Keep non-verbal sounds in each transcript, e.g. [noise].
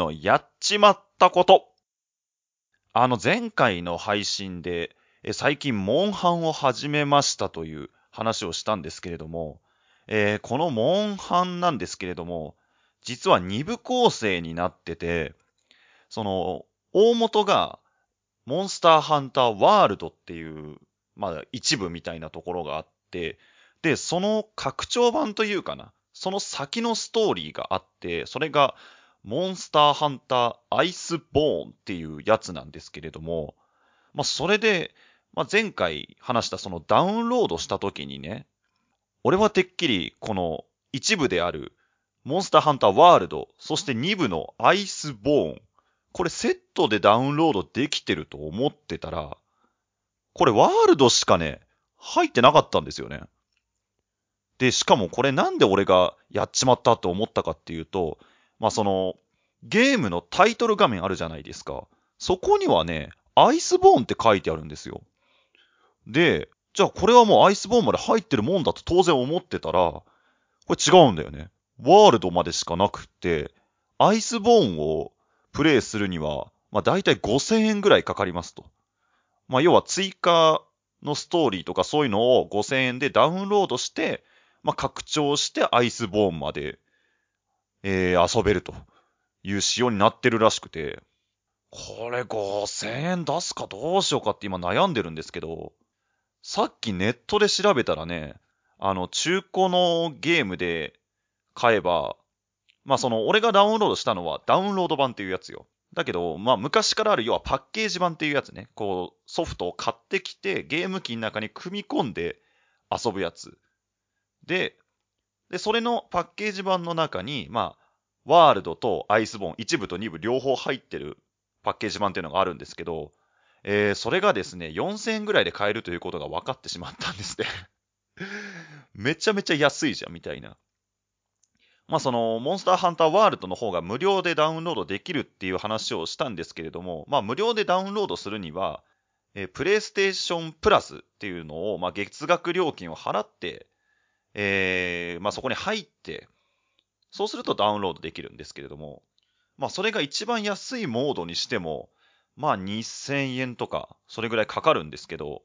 のやっちまったこと。あの前回の配信で、え最近モンハンを始めましたという話をしたんですけれども、えーこのモンハンなんですけれども、実は2部構成になってて、その、大元が、モンスターハンターワールドっていう、まあ一部みたいなところがあって、で、その拡張版というかな、その先のストーリーがあって、それが、モンスターハンターアイスボーンっていうやつなんですけれども、まあそれで、まあ前回話したそのダウンロードした時にね、俺はてっきりこの一部であるモンスターハンターワールド、そして2部のアイスボーン、これセットでダウンロードできてると思ってたら、これワールドしかね、入ってなかったんですよね。で、しかもこれなんで俺がやっちまったと思ったかっていうと、まあその、ゲームのタイトル画面あるじゃないですか。そこにはね、アイスボーンって書いてあるんですよ。で、じゃあこれはもうアイスボーンまで入ってるもんだと当然思ってたら、これ違うんだよね。ワールドまでしかなくって、アイスボーンをプレイするには、まあ大体5000円ぐらいかかりますと。まあ要は追加のストーリーとかそういうのを5000円でダウンロードして、まあ拡張してアイスボーンまで、えー遊べるという仕様になってるらしくて、これ5000円出すかどうしようかって今悩んでるんですけど、さっきネットで調べたらね、あの中古のゲームで買えば、まあその俺がダウンロードしたのはダウンロード版っていうやつよ。だけど、まあ昔からある要はパッケージ版っていうやつね。こうソフトを買ってきてゲーム機の中に組み込んで遊ぶやつ。で、で、それのパッケージ版の中に、まあ、ワールドとアイスボーン、一部と二部両方入ってるパッケージ版っていうのがあるんですけど、えーそれがですね、4000円ぐらいで買えるということが分かってしまったんですね。[laughs] めちゃめちゃ安いじゃん、みたいな。まあその、モンスターハンターワールドの方が無料でダウンロードできるっていう話をしたんですけれども、まあ無料でダウンロードするには、えープレイステーションプラスっていうのを、まあ月額料金を払って、えーまあそこに入って、そうするとダウンロードできるんですけれども、まあそれが一番安いモードにしても、まあ2000円とか、それぐらいかかるんですけど、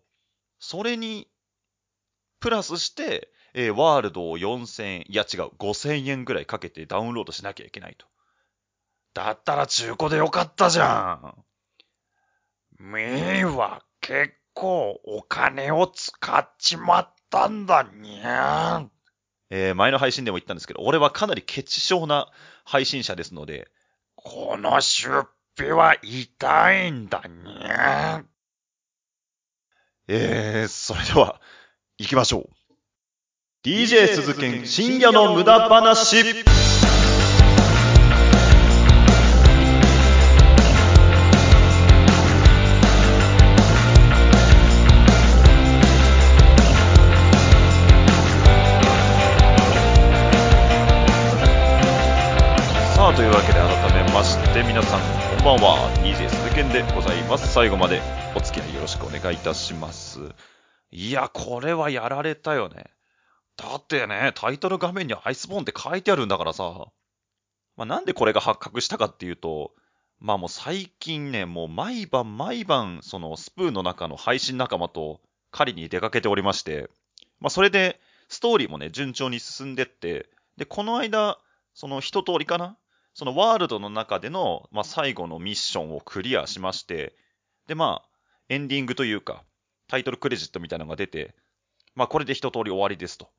それに、プラスして、えーワールドを4000円、いや違う、5000円ぐらいかけてダウンロードしなきゃいけないと。だったら中古でよかったじゃん。みーは結構お金を使っちまったんだにゃん。えー前の配信でも言ったんですけど、俺はかなりケチ症な配信者ですので、この出費は痛いんだにゃん。えー、それでは、行きましょう。DJ 鈴研深夜の無駄話最後までお付き合いよろしくお願いいたします。いや、これはやられたよね。だってね、タイトル画面にアイスボーンって書いてあるんだからさ。まあ、なんでこれが発覚したかっていうと、まあもう最近ね、もう毎晩毎晩、そのスプーンの中の配信仲間と狩りに出かけておりまして、まあそれでストーリーもね、順調に進んでって、で、この間、その一通りかな？そのワールドの中での、まあ、最後のミッションをクリアしまして、で、まあ、エンディングというか、タイトルクレジットみたいなのが出て、まあ、これで一通り終わりですと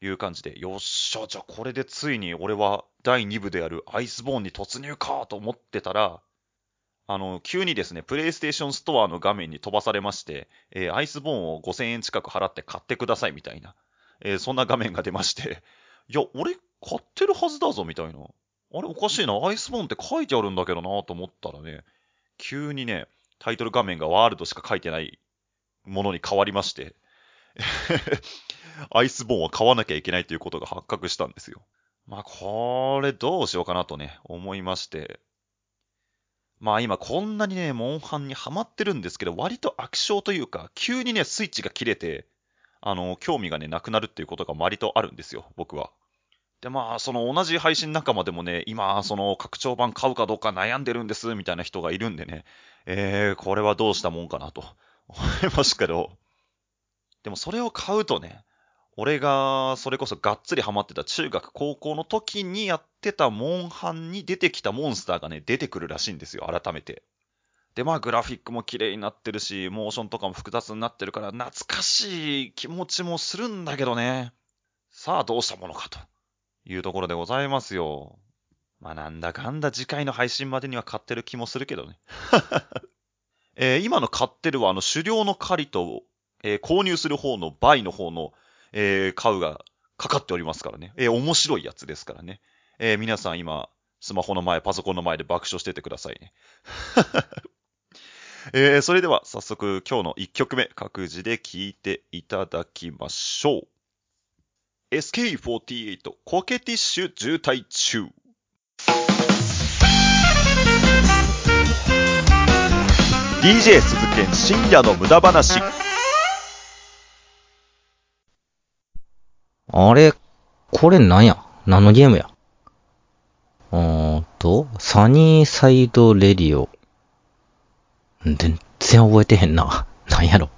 いう感じで、よっしゃ、じゃあこれでついに俺は第2部であるアイスボーンに突入かと思ってたら、あの、急にですね、プレイステーションストアの画面に飛ばされまして、えーアイスボーンを5000円近く払って買ってくださいみたいな、えーそんな画面が出まして、いや、俺買ってるはずだぞみたいな。あれおかしいな、アイスボーンって書いてあるんだけどなと思ったらね、急にね、タイトル画面がワールドしか書いてないものに変わりまして、[laughs] アイスボーンは買わなきゃいけないということが発覚したんですよ。まあ、これどうしようかなとね、思いまして。まあ今こんなにね、モンハンにハマってるんですけど、割と悪性というか、急にね、スイッチが切れて、あの、興味がね、なくなるっていうことが割とあるんですよ、僕は。で、まあ、その同じ配信仲間でもね、今、その拡張版買うかどうか悩んでるんです、みたいな人がいるんでね、えー、これはどうしたもんかなと思いますけど、でもそれを買うとね、俺がそれこそがっつりハマってた中学高校の時にやってたモンハンに出てきたモンスターがね、出てくるらしいんですよ、改めて。で、まあグラフィックも綺麗になってるし、モーションとかも複雑になってるから懐かしい気持ちもするんだけどね。さあどうしたものかというところでございますよ。まあなんだかんだ次回の配信までには買ってる気もするけどね。[laughs] えー、今の買ってるはあの狩猟の狩りと、えー、購入する方の倍の方の、えー、買うがかかっておりますからね。えー、面白いやつですからね。えー、皆さん今、スマホの前、パソコンの前で爆笑しててくださいね。[laughs] えー、それでは早速今日の1曲目、各自で聴いていただきましょう。SK48 コケティッシュ渋滞中。DJ 鈴研深夜の無駄話。あれ、これなんや？何のゲームや？うーんと、サニーサイドレディオ。全然覚えてへんな。[laughs] なんやろ。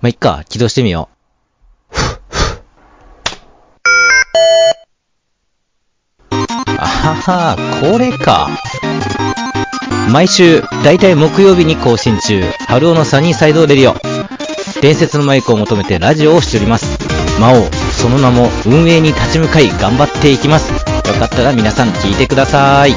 ま、いっか、起動してみよう。あはは、これか。毎週、だいたい木曜日に更新中、春尾のサニーサイドレディオ。伝説のマイクを求めてラジオをしております。魔王、その名も運営に立ち向かい頑張っていきます。よかったら皆さん聞いてください。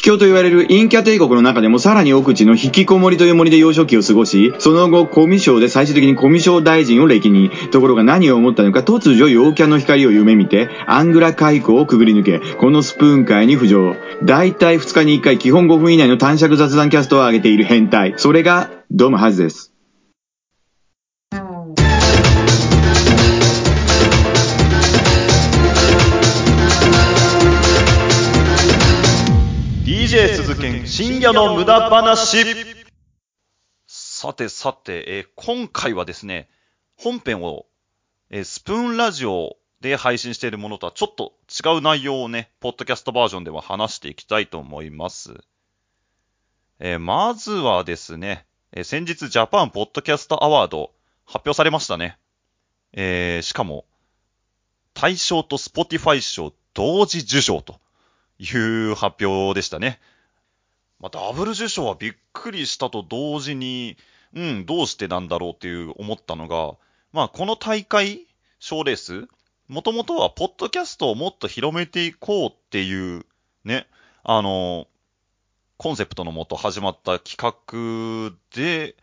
秘境と言われる陰キャ帝国の中でもさらに奥地の引きこもりという森で幼少期を過ごし、その後、コミュ障で最終的にコミュ障大臣を歴任、ところが何を思ったのか突如陽キャの光を夢見て、アングラ海溝をくぐり抜け、このスプーン界に浮上。大体2日に1回基本5分以内の短尺雑談キャストを上げている変態。それが、ドムハズです。DJ 鈴研深夜の無駄話さてさて、えー、今回はですね、本編を、えー、スプーンラジオで配信しているものとはちょっと違う内容をね、ポッドキャストバージョンでは話していきたいと思います。えー、まずはですね、え先日ジャパンポッドキャストアワード発表されましたね。えしかも、大賞とスポティファイ賞同時受賞という発表でしたね。まあ、ダブル受賞はびっくりしたと同時に、うん、どうしてなんだろうっていう思ったのが、まあ、この大会、賞レース、もともとは、ポッドキャストをもっと広めていこうっていう、ね、あの、コンセプトのもと始まった企画で、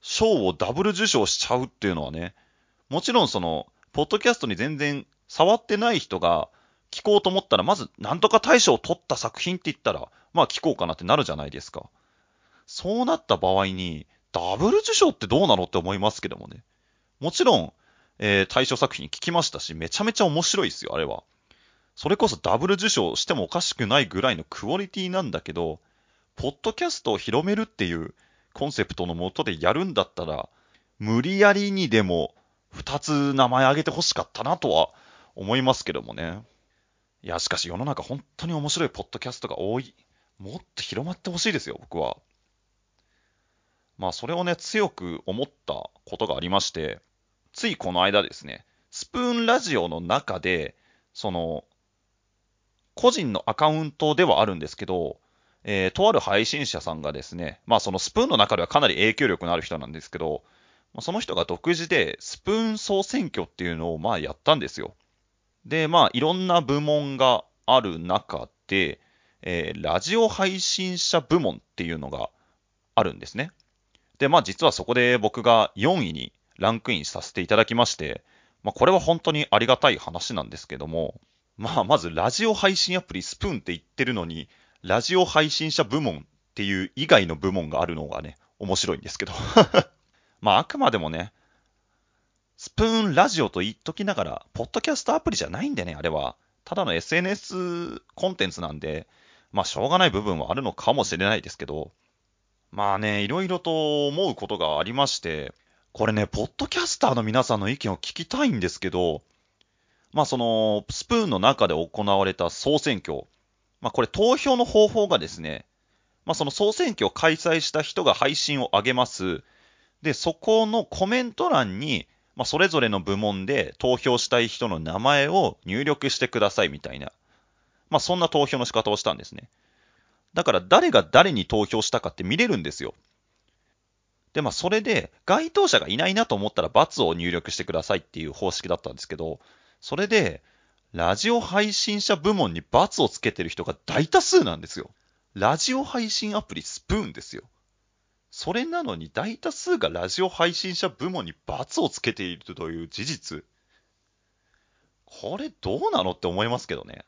賞をダブル受賞しちゃうっていうのはね、もちろんその、ポッドキャストに全然触ってない人が、聞こうと思ったら、まず、なんとか大賞を取った作品って言ったら、まあ聞こうかなってなるじゃないですか。そうなった場合に、ダブル受賞ってどうなのって思いますけどもね。もちろん、えー、対象作品聞きましたし、めちゃめちゃ面白いですよ、あれは。それこそダブル受賞してもおかしくないぐらいのクオリティなんだけど、ポッドキャストを広めるっていうコンセプトのもとでやるんだったら、無理やりにでも2つ名前挙げてほしかったなとは思いますけどもね。いや、しかし世の中本当に面白いポッドキャストが多い。もっと広まってほしいですよ、僕は。まあ、それをね、強く思ったことがありまして、ついこの間ですね、スプーンラジオの中で、その、個人のアカウントではあるんですけど、えー、とある配信者さんがですね、まあそのスプーンの中ではかなり影響力のある人なんですけど、その人が独自でスプーン総選挙っていうのをまあやったんですよ。で、まあ、いろんな部門がある中で、えー、ラジオ配信者部門っていうのがあるんですね。で、まあ、実はそこで僕が4位にランクインさせていただきまして、まあ、これは本当にありがたい話なんですけども、まあ、まず、ラジオ配信アプリスプーンって言ってるのに、ラジオ配信者部門っていう以外の部門があるのがね、面白いんですけど。[laughs] まあ、あくまでもね、スプーンラジオと言っときながら、ポッドキャストアプリじゃないんでね、あれは。ただの SNS コンテンツなんで、まあ、しょうがない部分はあるのかもしれないですけど、まあね、いろいろと思うことがありまして、これね、ポッドキャスターの皆さんの意見を聞きたいんですけど、まあその、スプーンの中で行われた総選挙、まあこれ投票の方法がですね、まあその総選挙を開催した人が配信を上げます。で、そこのコメント欄に、まあそれぞれの部門で投票したい人の名前を入力してくださいみたいな、まあそんな投票の仕方をしたんですね。だから誰が誰に投票したかって見れるんですよ。で、まあそれで該当者がいないなと思ったら×を入力してくださいっていう方式だったんですけど、それで、ラジオ配信者部門に×をつけてる人が大多数なんですよ。ラジオ配信アプリスプーンですよ。それなのに大多数がラジオ配信者部門に×をつけているという事実。これどうなのって思いますけどね。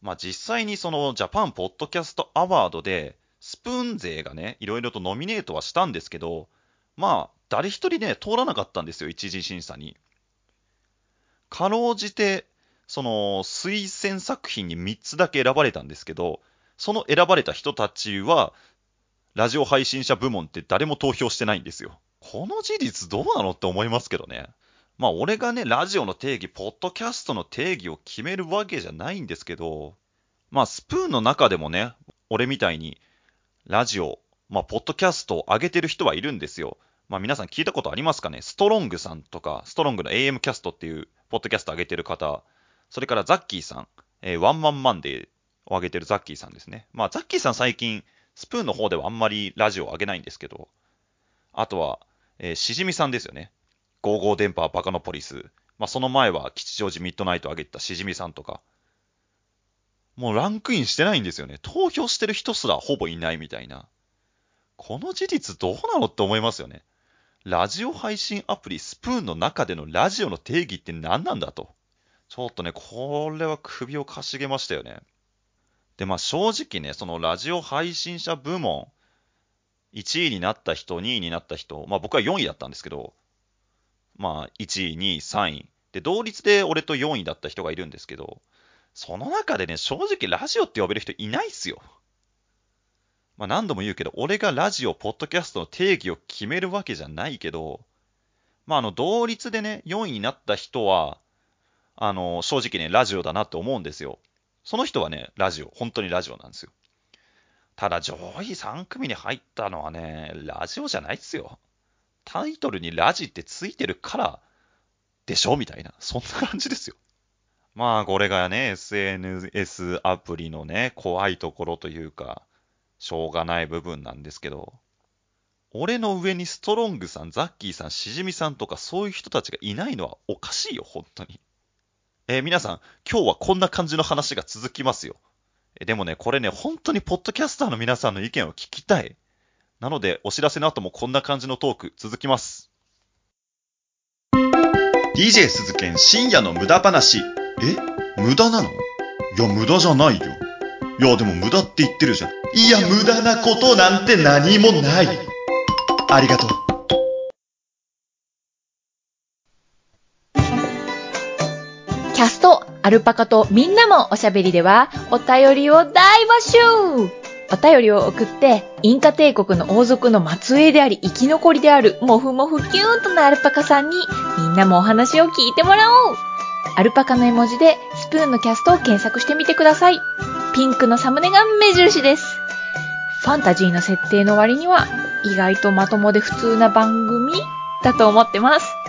まあ実際にそのジャパンポッドキャストアワードで、スプーン勢がね、いろいろとノミネートはしたんですけど、まあ誰一人ね、通らなかったんですよ、一次審査に。かろうじて、その推薦作品に3つだけ選ばれたんですけど、その選ばれた人たちは、ラジオ配信者部門って誰も投票してないんですよ。この事実どうなのって思いますけどね。まあ俺がね、ラジオの定義、ポッドキャストの定義を決めるわけじゃないんですけど、まあスプーンの中でもね、俺みたいに、ラジオ、まあポッドキャストを上げてる人はいるんですよ。まあ皆さん聞いたことありますかね？ストロングさんとか、ストロングの AM キャストっていうポッドキャスト上げてる方、それからザッキーさん、えーワンマンマンデーを上げてるザッキーさんですね。まあザッキーさん最近、スプーンの方ではあんまりラジオを上げないんですけど、あとは、えーしじみさんですよね。55電波バカノポリス。まあその前は吉祥寺ミッドナイト上げたしじみさんとか。もうランクインしてないんですよね。投票してる人すらほぼいないみたいな。この事実どうなのって思いますよね。ラジオ配信アプリスプーンの中でのラジオの定義って何なんだと。ちょっとね、これは首をかしげましたよね。で、まあ正直ね、そのラジオ配信者部門、1位になった人、2位になった人、まあ僕は4位だったんですけど、まあ1位、2位、3位。で、同率で俺と4位だった人がいるんですけど、その中でね、正直ラジオって呼べる人いないっすよ。まあ何度も言うけど、俺がラジオ、ポッドキャストの定義を決めるわけじゃないけど、まああの、同率でね、4位になった人は、あの、正直ね、ラジオだなって思うんですよ。その人はね、ラジオ、本当にラジオなんですよ。ただ、上位3組に入ったのはね、ラジオじゃないっすよ。タイトルにラジってついてるから、でしょみたいな。そんな感じですよ。まあ、これがね、SNS アプリのね、怖いところというか、しょうがない部分なんですけど、俺の上にストロングさん、ザッキーさん、しじみさんとかそういう人たちがいないのはおかしいよ、本当に。えー皆さん、今日はこんな感じの話が続きますよ。でもね、これね、本当にポッドキャスターの皆さんの意見を聞きたい。なので、お知らせの後もこんな感じのトーク続きます。DJ 鈴研深夜の無駄話。え？無駄なの？いや、無駄じゃないよ。いや、でも無駄って言ってるじゃん。いや、無駄なことなんて何もない。ありがとう。キャスト、アルパカとみんなもおしゃべりでは、お便りを大募集お便りを送って、インカ帝国の王族の末裔であり、生き残りである、もふもふキューンとなアルパカさんに、みんなもお話を聞いてもらおうアルパカの絵文字で、スプーンのキャストを検索してみてください。ピンクのサムネが目印です。ファンタジーな設定の割には、意外とまともで普通な番組だと思ってます。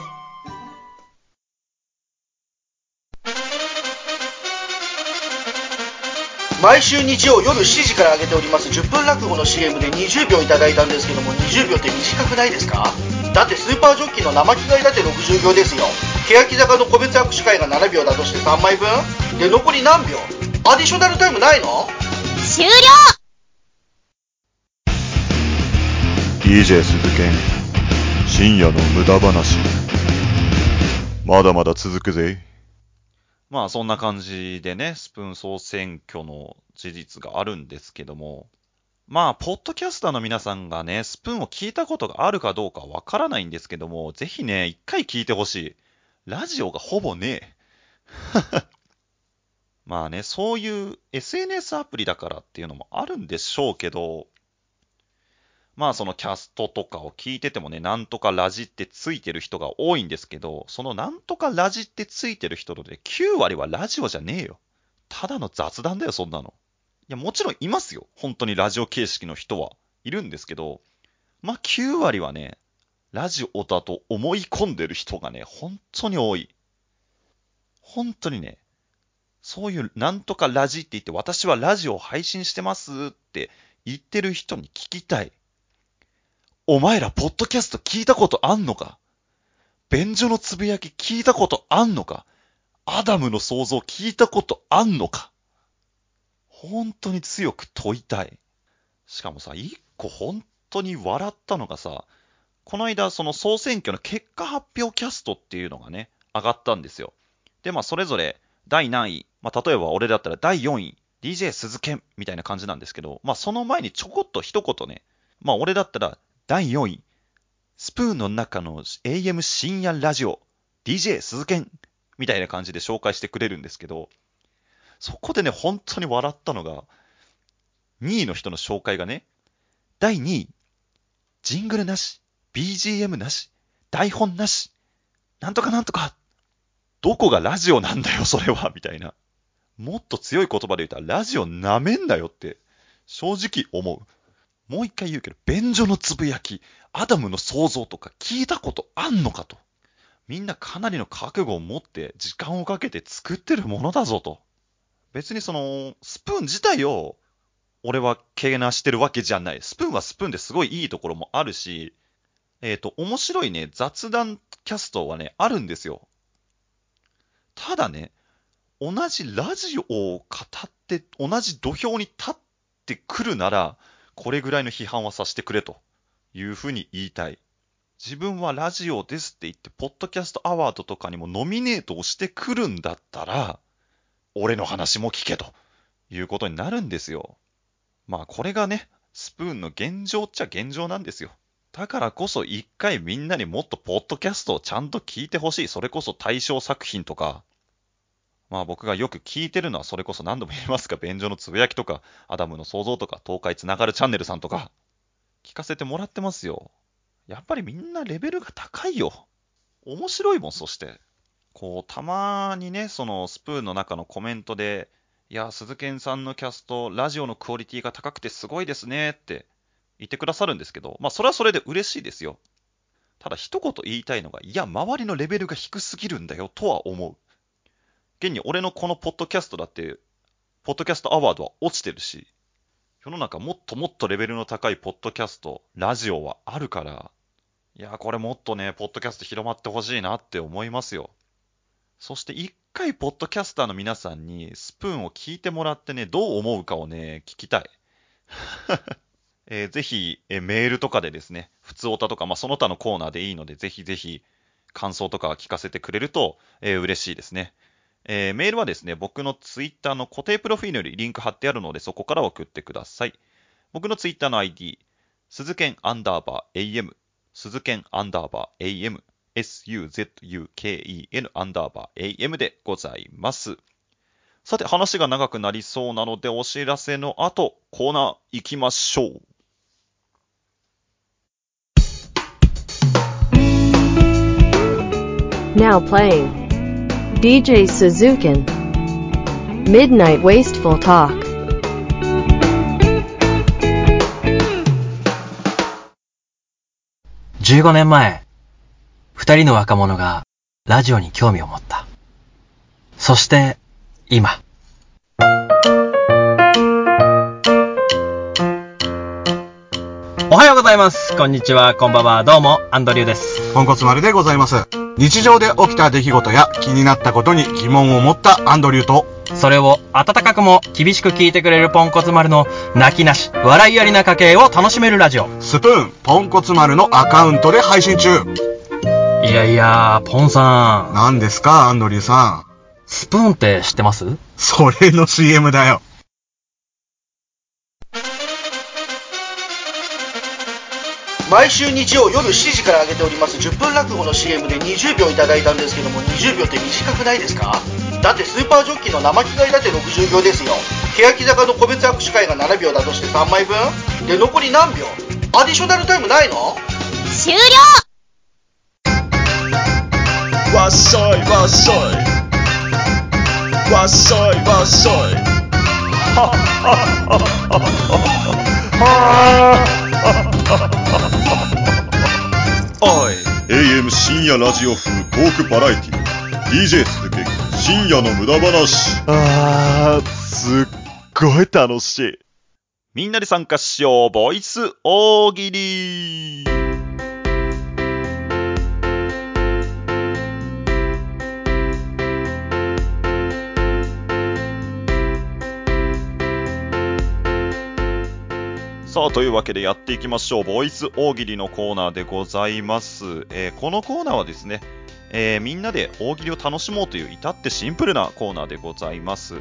毎週日曜夜7時から上げております10分落語の CM で20秒いただいたんですけども20秒って短くないですか？だってスーパージョッキーの生着替えだって60秒ですよ。欅坂の個別握手会が7秒だとして3枚分？で残り何秒？アディショナルタイムないの？終了！DJ 鈴研深夜の無駄話。まだまだ続くぜまあそんな感じでねスプーン総選挙の事実があるんですけどもまあポッドキャスターの皆さんがねスプーンを聞いたことがあるかどうかわからないんですけどもぜひね一回聞いてほしい。ラジオがほぼねえ。[laughs] まあね、そういう SNS アプリだからっていうのもあるんでしょうけど、まあそのキャストとかを聞いててもね、なんとかラジってついてる人が多いんですけど、そのなんとかラジってついてる人ので9割はラジオじゃねえよ。ただの雑談だよ、そんなの。いや、もちろんいますよ。本当にラジオ形式の人はいるんですけど、まあ9割はね、ラジオだと思い込んでる人がね、本当に多い。本当にね、そういうなんとかラジって言って、私はラジオを配信してますって言ってる人に聞きたい。お前ら、ポッドキャスト聞いたことあんのか？便所のつぶやき聞いたことあんのか？アダムの想像聞いたことあんのか？本当に強く問いたい。しかもさ、一個本当に笑ったのがさ、この間、その総選挙の結果発表キャストっていうのがね、上がったんですよ。で、まあ、それぞれ第何位、まあ、例えば俺だったら第4位、DJ 鈴剣みたいな感じなんですけど、まあ、その前にちょこっと一言ね、まあ、俺だったら第4位、スプーンの中の AM 深夜ラジオ、DJ 鈴剣みたいな感じで紹介してくれるんですけど、そこでね、本当に笑ったのが、2位の人の紹介がね、第2位、ジングルなし、BGM なし、台本なし、なんとかなんとか、どこがラジオなんだよ、それは、みたいな。もっと強い言葉で言ったら、ラジオなめんなよって、正直思う。もう一回言うけど、便所のつぶやき、アダムの想像とか聞いたことあんのかと。みんなかなりの覚悟を持って時間をかけて作ってるものだぞと。別にその、スプーン自体を俺はけなしてるわけじゃない。スプーンはスプーンですごいいいところもあるし、えっ、ー、と、面白いね、雑談キャストはね、あるんですよ。ただね、同じラジオを語って、同じ土俵に立ってくるなら、これぐらいの批判はさせてくれというふうに言いたい。自分はラジオですって言って、ポッドキャストアワードとかにもノミネートをしてくるんだったら、俺の話も聞けということになるんですよ。まあこれがね、スプーンの現状っちゃ現状なんですよ。だからこそ一回みんなにもっとポッドキャストをちゃんと聞いてほしい。それこそ対象作品とか、まあ僕がよく聞いてるのはそれこそ何度も言いますか、便所のつぶやきとか、アダムの創造とか、東海つながるチャンネルさんとか、聞かせてもらってますよ。やっぱりみんなレベルが高いよ。面白いもん、そして。こう、たまにね、そのスプーンの中のコメントで、いや、鈴賢さんのキャスト、ラジオのクオリティが高くてすごいですねって言ってくださるんですけど、まあ、それはそれで嬉しいですよ。ただ、一言言いたいのが、いや、周りのレベルが低すぎるんだよとは思う。現に俺のこのポッドキャストだって、ポッドキャストアワードは落ちてるし、世の中もっともっとレベルの高いポッドキャスト、ラジオはあるから、いや、これもっとね、ポッドキャスト広まってほしいなって思いますよ。そして一回、ポッドキャスターの皆さんにスプーンを聞いてもらってね、どう思うかをね、聞きたい。[laughs] えー、ぜひ、えー、メールとかでですね、普通オタとか、まあ、その他のコーナーでいいので、ぜひぜひ、感想とか聞かせてくれると、えー、嬉しいですね。えー、メールはですね、僕のツイッターの固定プロフィールにリンク貼ってあるので、そこから送ってください。僕のツイッターの ID、鈴剣アンダーバー AM、鈴剣アンダーバー AM、suzuken アンダーバー AM でございます。さて、話が長くなりそうなので、お知らせの後、コーナー行きましょう。Now playing DJ Suzukin Midnight Wasteful Talk 15年前、二人の若者がラジオに興味を持った。そして、今。はようございます。こんにちは、こんばんは。どうも、アンドリューです。ポンコツ丸でございます。日常で起きた出来事や気になったことに疑問を持ったアンドリューと、それを温かくも厳しく聞いてくれるポンコツ丸の泣きなし、笑いありな家計を楽しめるラジオ。スプーン、ポンコツ丸のアカウントで配信中。いやいや、ポンさん。何ですか、アンドリューさん。スプーンって知ってます？それの CM だよ。毎週日曜夜7時から上げております10分落語の CM で20秒いただいたんですけども20秒って短くないですか？だってスーパージョッキーの生着替えだって60秒ですよ。欅坂の個別握手会が7秒だとして3枚分？で残り何秒？アディショナルタイムないの？終了！わっしょいわっしょい。わっしょいわっしょい。[laughs] はっはっはっは夜ラジオ風トークバラエティ DJ 鈴木深夜の無駄話。あー、すっごい楽しい。みんなで参加しよう、ボイス大喜利。さあ、というわけでやっていきましょう。ボイス大喜利のコーナーでございます。えーこのコーナーはですね、えーみんなで大喜利を楽しもうという至ってシンプルなコーナーでございます。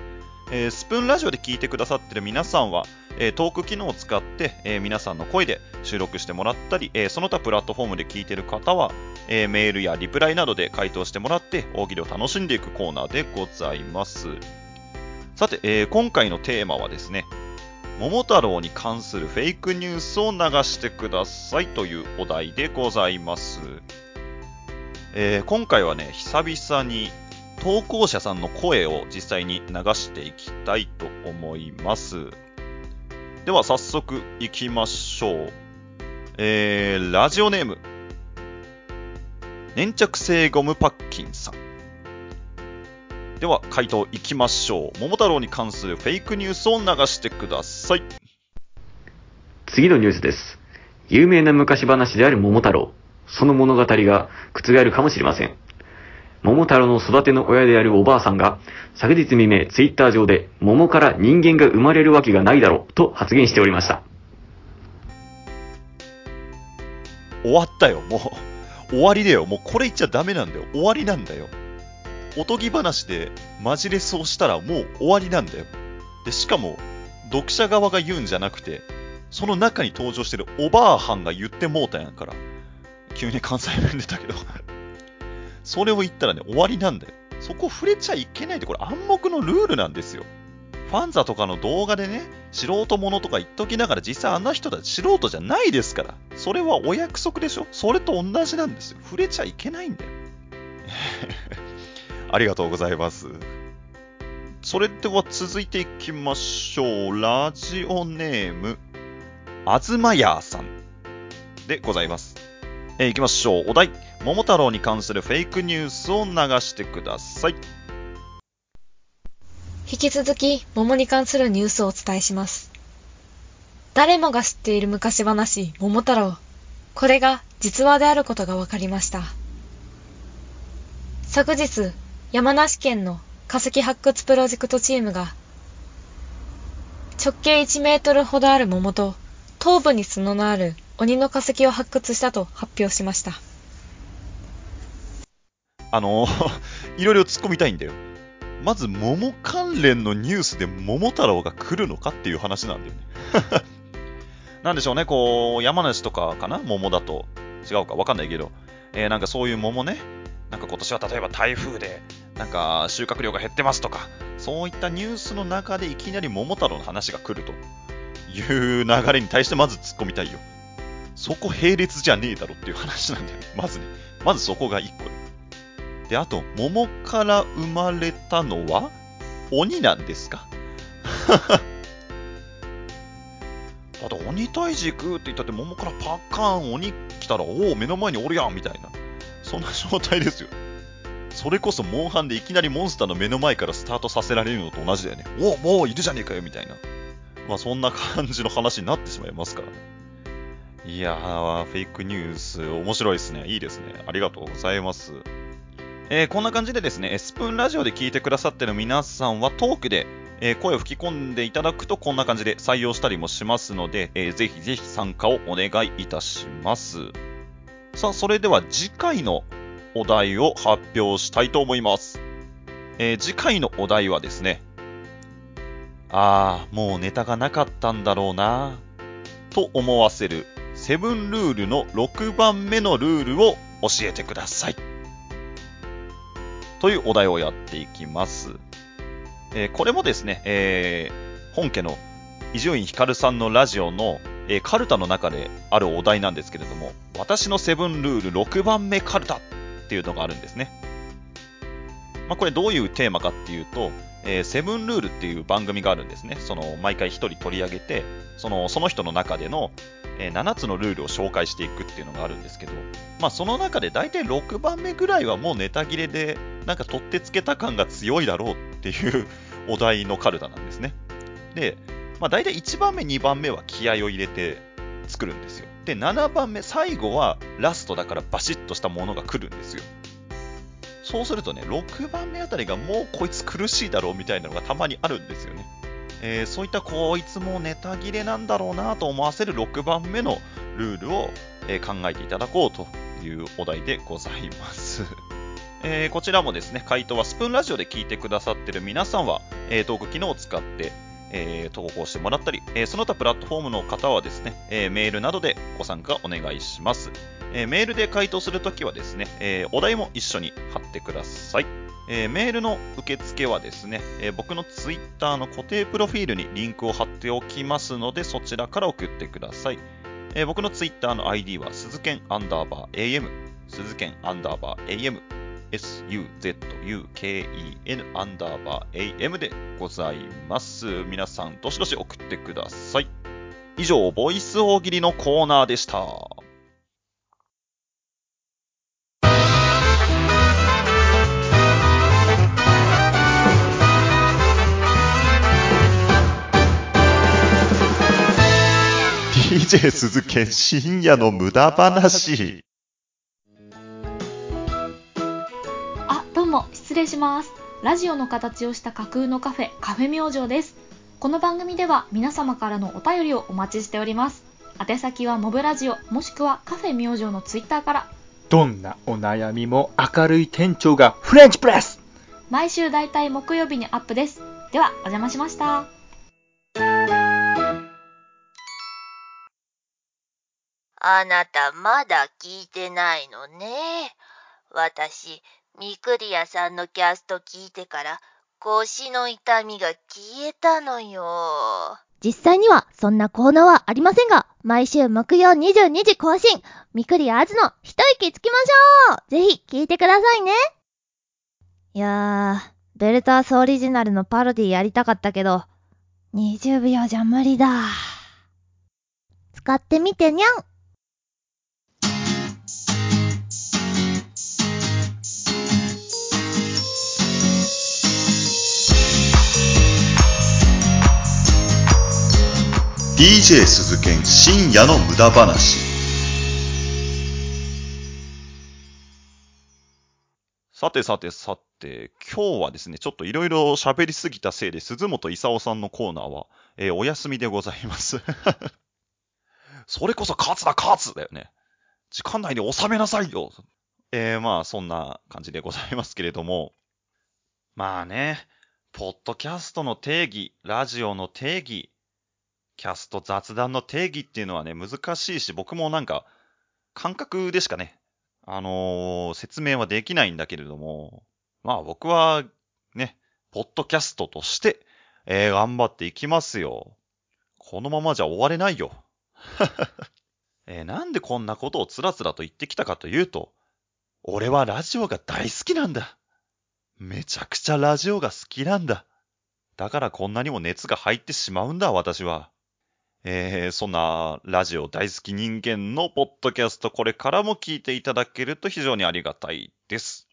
えースプーンラジオで聞いてくださってる皆さんは、えートーク機能を使って、えー皆さんの声で収録してもらったり、えーその他プラットフォームで聞いてる方は、えーメールやリプライなどで回答してもらって大喜利を楽しんでいくコーナーでございます。さて、えー今回のテーマはですね、桃太郎に関するフェイクニュースを流してくださいというお題でございます。えー今回はね、久々に投稿者さんの声を実際に流していきたいと思います。では早速いきましょう。えー、ラジオネーム。粘着性ゴムパッキンさん。では回答いきましょう。桃太郎に関するフェイクニュースを流してください。次のニュースです。有名な昔話である桃太郎。その物語が覆るかもしれません。桃太郎の育ての親であるおばあさんが、昨日未明ツイッター上で、桃から人間が生まれるわけがないだろう、と発言しておりました。終わったよ、もう。終わりだよ。もうこれ言っちゃダメなんだよ。終わりなんだよ。おとぎ話でマジレスをしたらもう終わりなんだよ。で、しかも、読者側が言うんじゃなくて、その中に登場してるおばあはんが言ってもうたんやから。急に関西弁出たけど。[laughs] それを言ったらね、終わりなんだよ。そこ触れちゃいけないって、これ暗黙のルールなんですよ。ファンザとかの動画でね、素人者とか言っときながら、実際あの人たち素人じゃないですから。それはお約束でしょそれと同じなんですよ。触れちゃいけないんだよ。[laughs] ありがとうございます。それでは続いていきましょう。ラジオネーム、あずまやさんでございます。えー、いきましょう。お題、桃太郎に関するフェイクニュースを流してください。引き続き、桃に関するニュースをお伝えします。誰もが知っている昔話、桃太郎。これが実話であることが分かりました。昨日、山梨県の化石発掘プロジェクトチームが、直径1メートルほどある桃と、頭部に角のある鬼の化石を発掘したと発表しました。あの [laughs] いろいろ突っ込みたいんだよ。まず、桃関連のニュースで桃太郎が来るのかっていう話なんだよね。[laughs] なんでしょうね、こう、山梨とかかな？桃だと。違うかわかんないけど。えーなんかそういう桃ね。なんか今年は例えば台風で、なんか収穫量が減ってますとか、そういったニュースの中でいきなり桃太郎の話が来るという流れに対してまず突っ込みたいよ。そこ並列じゃねえだろっていう話なんだよね。[laughs] まずね。まずそこが一個よ。で、あと、桃から生まれたのは鬼なんですか？[laughs] だって鬼退治行くって言ったって桃からパッカーン鬼来たらおお目の前におるやんみたいなそんな状態ですよそれこそモンハンでいきなりモンスターの目の前からスタートさせられるのと同じだよねおおもういるじゃねえかよみたいなまあそんな感じの話になってしまいますからねいやー、フェイクニュース、面白いですね。いいですね。ありがとうございます。えーこんな感じでですね、スプーンラジオで聞いてくださってる皆さんはトークで、えー声を吹き込んでいただくとこんな感じで採用したりもしますので、えーぜひぜひ参加をお願いいたします。さあ、それでは次回のお題を発表したいと思います。えー次回のお題はですね、あー、もうネタがなかったんだろうなと思わせるセブンルールの6番目のルールを教えてください。というお題をやっていきます。えーこれもですね、えー本家の伊集院光さんのラジオの、えーカルタの中であるお題なんですけれども、私のセブンルール6番目カルタっていうのがあるんですね。まあ、これどういうテーマかっていうと、えーセブンルールっていう番組があるんですね。その、毎回一人取り上げて、その、その人の中での、えー7つのルールを紹介していくっていうのがあるんですけど、まあその中で大体6番目ぐらいはもうネタ切れで、なんか取ってつけた感が強いだろうっていうお題のカルタなんですね。で、まあ大体1番目、2番目は気合を入れて作るんですよ。で、7番目、最後はラストだからバシッとしたものが来るんですよ。そうするとね、6番目あたりがもうこいつ苦しいだろうみたいなのがたまにあるんですよね。えーそういったこいつもネタ切れなんだろうなと思わせる6番目のルールを、えー考えていただこうというお題でございます。[laughs] えーこちらもですね、回答はスプーンラジオで聞いてくださってる皆さんは、えートーク機能を使って、えー投稿してもらったり、えーその他プラットフォームの方はですね、えーメールなどでご参加お願いします。えーメールで回答するときはですね、えーお題も一緒に貼ってください。えーメールの受付はですね、えー僕のツイッターの固定プロフィールにリンクを貼っておきますので、そちらから送ってください。えー僕のツイッターの ID は、鈴剣アンダーバー AM、鈴剣アンダーバー AM、suzuken アンダーバー AM でございます。皆さん、どしどし送ってください。以上、ボイス大喜利のコーナーでした。DJ 鈴剣深夜の無駄話。失礼します。ラジオの形をした架空のカフェ、カフェ明星です。この番組では皆様からのお便りをお待ちしております。宛先はモブラジオ、もしくはカフェ明星のツイッターから、どんなお悩みも明るい店長がフレンチプレス毎週だいたい木曜日にアップです。では、お邪魔しました。あなたまだ聞いてないのね。私、ミクリアさんのキャスト聞いてから腰の痛みが消えたのよ。実際にはそんなコーナーはありませんが、毎週木曜22時更新、みくりあずの一息つきましょうぜひ聞いてくださいねいやー、ベルタースオリジナルのパロディやりたかったけど、20秒じゃ無理だ。使ってみてにゃん DJ 鈴剣深夜の無駄話。さてさてさて、今日はですね、ちょっといろいろ喋りすぎたせいで、鈴本勲さんのコーナーは、えーお休みでございます。[laughs] それこそ勝つだ勝つだよね。時間内に収めなさいよ。えー、まあ、そんな感じでございますけれども。まあね、ポッドキャストの定義、ラジオの定義、キャスト雑談の定義っていうのはね、難しいし、僕もなんか、感覚でしかね、あのー説明はできないんだけれども、まあ僕は、ね、ポッドキャストとして、えー頑張っていきますよ。このままじゃ終われないよ。[laughs] えーなんでこんなことをつらつらと言ってきたかというと、俺はラジオが大好きなんだ。めちゃくちゃラジオが好きなんだ。だからこんなにも熱が入ってしまうんだ、私は。えーそんなラジオ大好き人間のポッドキャスト、これからも聞いていただけると非常にありがたいです。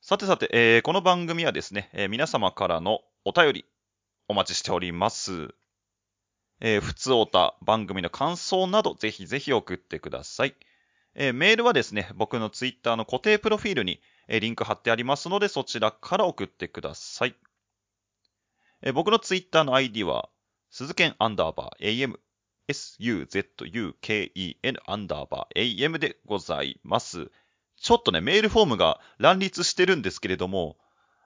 さてさて、えーこの番組はですね、えー皆様からのお便りお待ちしております。えー、普通おた番組の感想などぜひぜひ送ってください。えーメールはですね、僕のツイッターの固定プロフィールに、えーリンク貼ってありますのでそちらから送ってください。え僕のツイッターの ID は、鈴剣アンダーバー AM、suzuken アンダーバー AM でございます。ちょっとね、メールフォームが乱立してるんですけれども、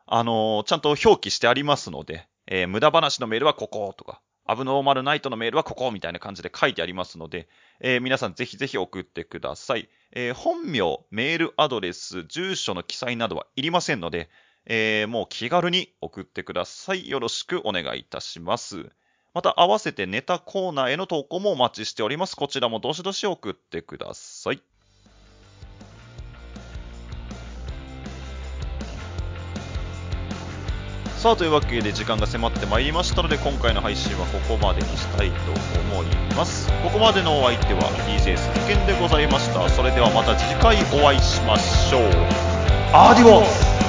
あのーちゃんと表記してありますので、えー無駄話のメールはこことか、アブノーマルナイトのメールはここみたいな感じで書いてありますので、えー皆さんぜひぜひ送ってください。えー本名、メールアドレス、住所の記載などはいりませんので、えーもう気軽に送ってください。よろしくお願いいたします。また、合わせてネタコーナーへの投稿もお待ちしております。こちらもどしどし送ってください。さあ、というわけで時間が迫ってまいりましたので、今回の配信はここまでにしたいと思います。ここまでのお相手は DJ 鈴剣でございました。それではまた次回お会いしましょう。アディオス